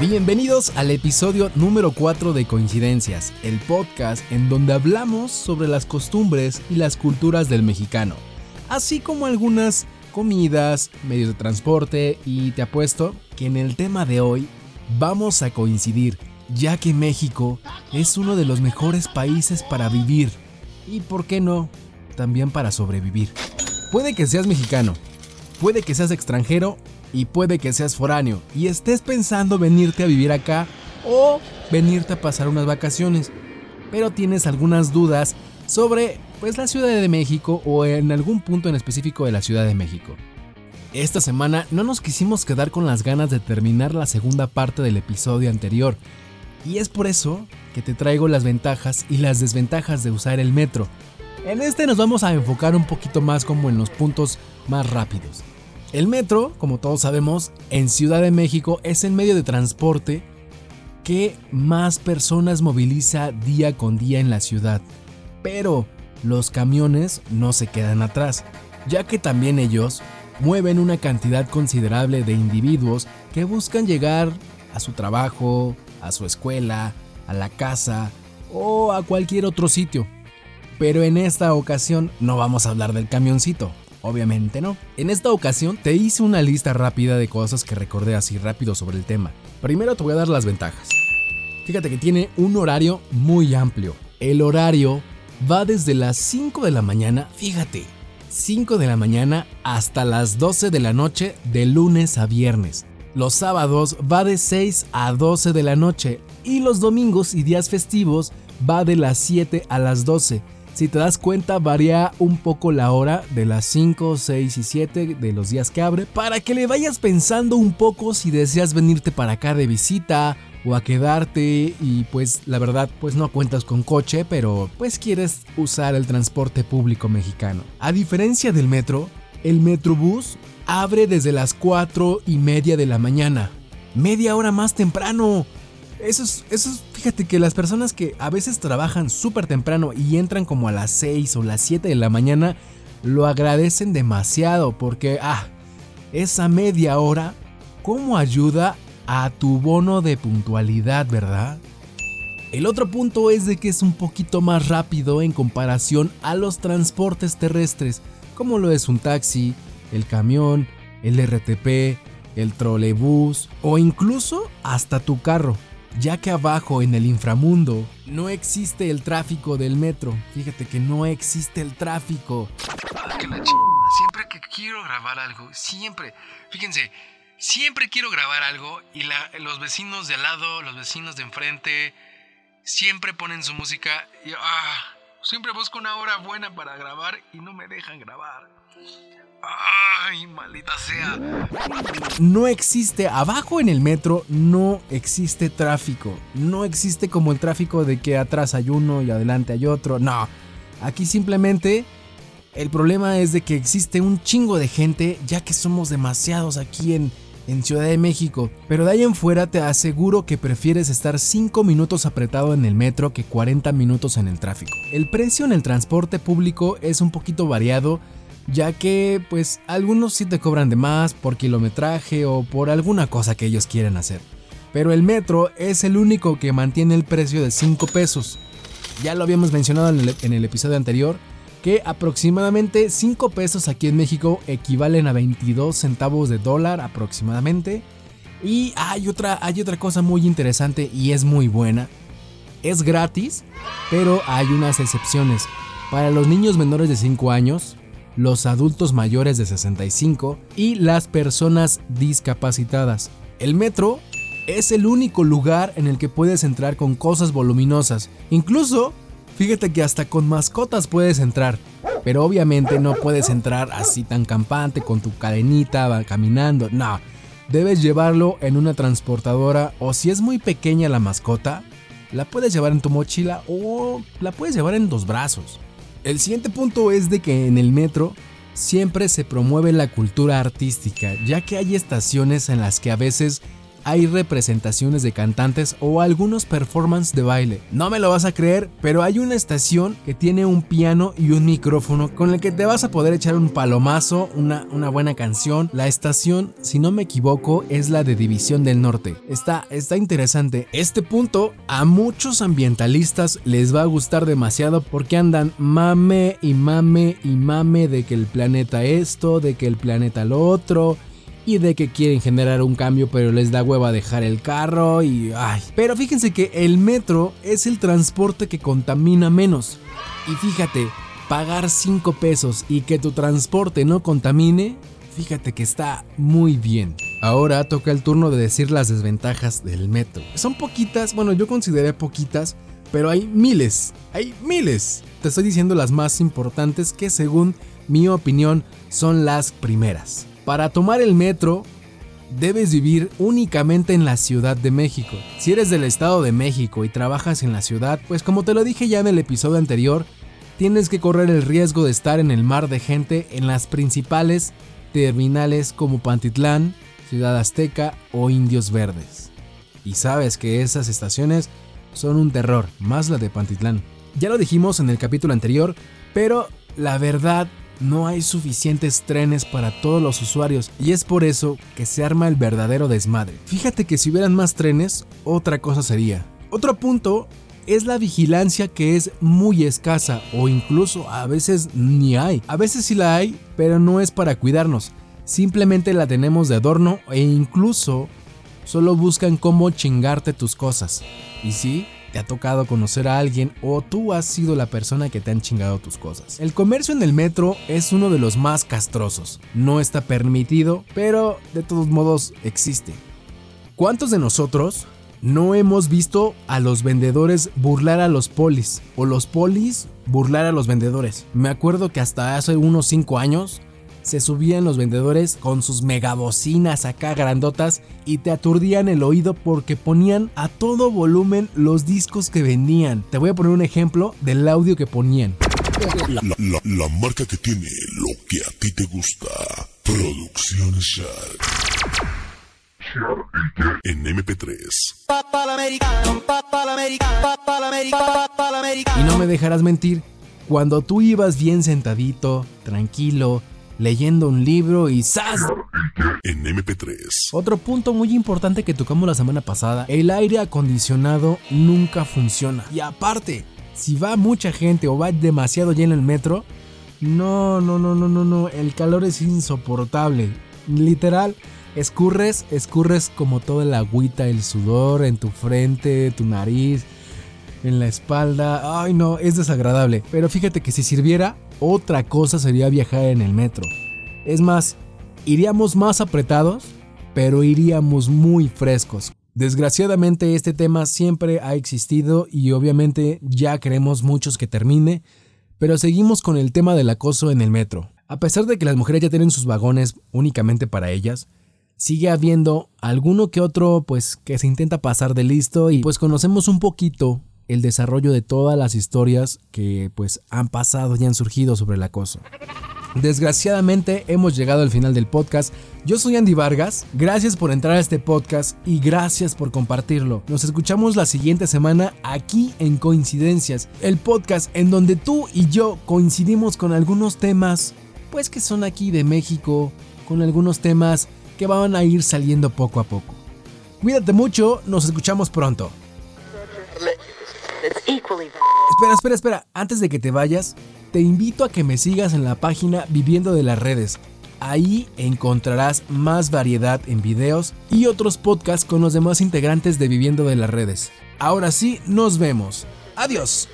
Bienvenidos al episodio número 4 de Coincidencias, el podcast en donde hablamos sobre las costumbres y las culturas del mexicano, así como algunas comidas, medios de transporte y te apuesto que en el tema de hoy vamos a coincidir, ya que México es uno de los mejores países para vivir y, por qué no, también para sobrevivir. Puede que seas mexicano, puede que seas extranjero y puede que seas foráneo y estés pensando venirte a vivir acá o venirte a pasar unas vacaciones, pero tienes algunas dudas sobre pues la Ciudad de México o en algún punto en específico de la Ciudad de México. Esta semana no nos quisimos quedar con las ganas de terminar la segunda parte del episodio anterior, y es por eso que te traigo las ventajas y las desventajas de usar el metro. En este nos vamos a enfocar un poquito más como en los puntos más rápidos. El metro, como todos sabemos, en Ciudad de México es el medio de transporte que más personas moviliza día con día en la ciudad. Pero los camiones no se quedan atrás, ya que también ellos mueven una cantidad considerable de individuos que buscan llegar a su trabajo, a su escuela, a la casa o a cualquier otro sitio. Pero en esta ocasión no vamos a hablar del camioncito, obviamente no. En esta ocasión te hice una lista rápida de cosas que recordé así rápido sobre el tema. Primero te voy a dar las ventajas. Fíjate que tiene un horario muy amplio. El horario va desde las 5 de la mañana, fíjate, 5 de la mañana hasta las 12 de la noche de lunes a viernes. Los sábados va de 6 a 12 de la noche y los domingos y días festivos va de las 7 a las 12. Si te das cuenta, varía un poco la hora de las 5, 6 y 7 de los días que abre para que le vayas pensando un poco si deseas venirte para acá de visita o a quedarte y pues la verdad pues no cuentas con coche pero pues quieres usar el transporte público mexicano. A diferencia del metro, el Metrobús abre desde las 4 y media de la mañana. Media hora más temprano. Eso es, eso es, fíjate que las personas que a veces trabajan súper temprano y entran como a las 6 o las 7 de la mañana, lo agradecen demasiado porque, ah, esa media hora, ¿cómo ayuda a tu bono de puntualidad, ¿verdad? El otro punto es de que es un poquito más rápido en comparación a los transportes terrestres, como lo es un taxi, el camión, el RTP, el trolebús o incluso hasta tu carro, ya que abajo en el inframundo no existe el tráfico del metro. Fíjate que no existe el tráfico. Siempre que quiero grabar algo, siempre, fíjense, siempre quiero grabar algo y los vecinos de al lado, los vecinos de enfrente, siempre ponen su música y ah, siempre busco una hora buena para grabar y no me dejan grabar. Ay, maldita sea. No existe, abajo en el metro no existe tráfico. No existe como el tráfico de que atrás hay uno y adelante hay otro. No, aquí simplemente el problema es de que existe un chingo de gente ya que somos demasiados aquí en, en Ciudad de México, pero de ahí en fuera te aseguro que prefieres estar 5 minutos apretado en el metro que 40 minutos en el tráfico. El precio en el transporte público es un poquito variado, ya que pues algunos sí te cobran de más por kilometraje o por alguna cosa que ellos quieren hacer. Pero el metro es el único que mantiene el precio de 5 pesos. Ya lo habíamos mencionado en el, episodio anterior, que aproximadamente 5 pesos aquí en México equivalen a 22 centavos de dólar aproximadamente. Y hay otra, hay otra cosa muy interesante y es muy buena. Es gratis, pero hay unas excepciones. Para los niños menores de 5 años, los adultos mayores de 65 y las personas discapacitadas. El metro es el único lugar en el que puedes entrar con cosas voluminosas. Incluso Fíjate que hasta con mascotas puedes entrar, pero obviamente no puedes entrar así tan campante con tu cadenita caminando, no. Debes llevarlo en una transportadora o si es muy pequeña la mascota, la puedes llevar en tu mochila o la puedes llevar en dos brazos. El siguiente punto es de que en el metro siempre se promueve la cultura artística, ya que hay estaciones en las que a veces hay representaciones de cantantes o algunos performances de baile. No me lo vas a creer, pero hay una estación que tiene un piano y un micrófono con el que te vas a poder echar un palomazo, una, buena canción. La estación, si no me equivoco, es la de División del Norte. Está, está interesante. Este punto a muchos ambientalistas les va a gustar demasiado porque andan mame y mame y mame de que el planeta esto, de que el planeta lo otro y de que quieren generar un cambio pero les da hueva dejar el carro y ay. Pero fíjense que el metro es el transporte que contamina menos. Y fíjate, pagar 5 pesos y que tu transporte no contamine, fíjate que está muy bien. Ahora toca el turno de decir las desventajas del metro. Son poquitas, bueno yo consideré poquitas, pero hay miles, hay miles. Te estoy diciendo las más importantes que según mi opinión son las primeras. Para tomar el metro, debes vivir únicamente en la Ciudad de México. Si eres del Estado de México y trabajas en la ciudad, pues como te lo dije ya en el episodio anterior, tienes que correr el riesgo de estar en el mar de gente en las principales terminales como Pantitlán, Ciudad Azteca o Indios Verdes. Y sabes que esas estaciones son un terror, más la de Pantitlán. Ya lo dijimos en el capítulo anterior, pero la verdad no hay suficientes trenes para todos los usuarios y es por eso que se arma el verdadero desmadre. Fíjate que si hubieran más trenes, otra cosa sería. Otro punto es la vigilancia que es muy escasa o incluso a veces ni hay. A veces sí la hay, pero no es para cuidarnos. Simplemente la tenemos de adorno e incluso solo buscan cómo chingarte tus cosas. Y sí, te ha tocado conocer a alguien o tú has sido la persona que te han chingado tus cosas. El comercio en el metro es uno de los más castrosos. No está permitido, pero de todos modos existe. ¿Cuántos de nosotros no hemos visto a los vendedores burlar a los polis o los polis burlar a los vendedores? Me acuerdo que hasta hace unos 5 años se subían los vendedores con sus megabocinas acá grandotas y te aturdían el oído porque ponían a todo volumen los discos que vendían. Te voy a poner un ejemplo del audio que ponían. La, marca que tiene lo que a ti te gusta. Producciones Shark. En MP3. Y no me dejarás mentir, cuando tú ibas bien sentadito, tranquilo, leyendo un libro y ¡zas! En MP3. Otro punto muy importante que tocamos la semana pasada, el aire acondicionado nunca funciona. Y aparte, si va mucha gente o va demasiado lleno el metro, no, no, no, no, no, no, el calor es insoportable. Literal, escurres, escurres como toda el agüita, el sudor en tu frente, tu nariz, en la espalda. Ay, no, es desagradable. Pero fíjate que si sirviera, otra cosa sería viajar en el metro. Es más, iríamos más apretados, pero iríamos muy frescos. Desgraciadamente este tema siempre ha existido y obviamente ya queremos muchos que termine, pero seguimos con el tema del acoso en el metro. A pesar de que las mujeres ya tienen sus vagones únicamente para ellas, sigue habiendo alguno que otro pues que se intenta pasar de listo y pues conocemos un poquito el desarrollo de todas las historias que pues han pasado y han surgido sobre el acoso. Desgraciadamente hemos llegado al final del podcast. Yo soy Andy Vargas, gracias por entrar a este podcast y gracias por compartirlo. Nos escuchamos la siguiente semana aquí en Coincidencias, el podcast en donde tú y yo coincidimos con algunos temas, pues que son aquí de México, con algunos temas que van a ir saliendo poco a poco. Cuídate mucho, nos escuchamos pronto. Espera, espera, espera. Antes de que te vayas, te invito a que me sigas en la página Viviendo de las Redes. Ahí encontrarás más variedad en videos y otros podcasts con los demás integrantes de Viviendo de las Redes. Ahora sí, nos vemos. Adiós.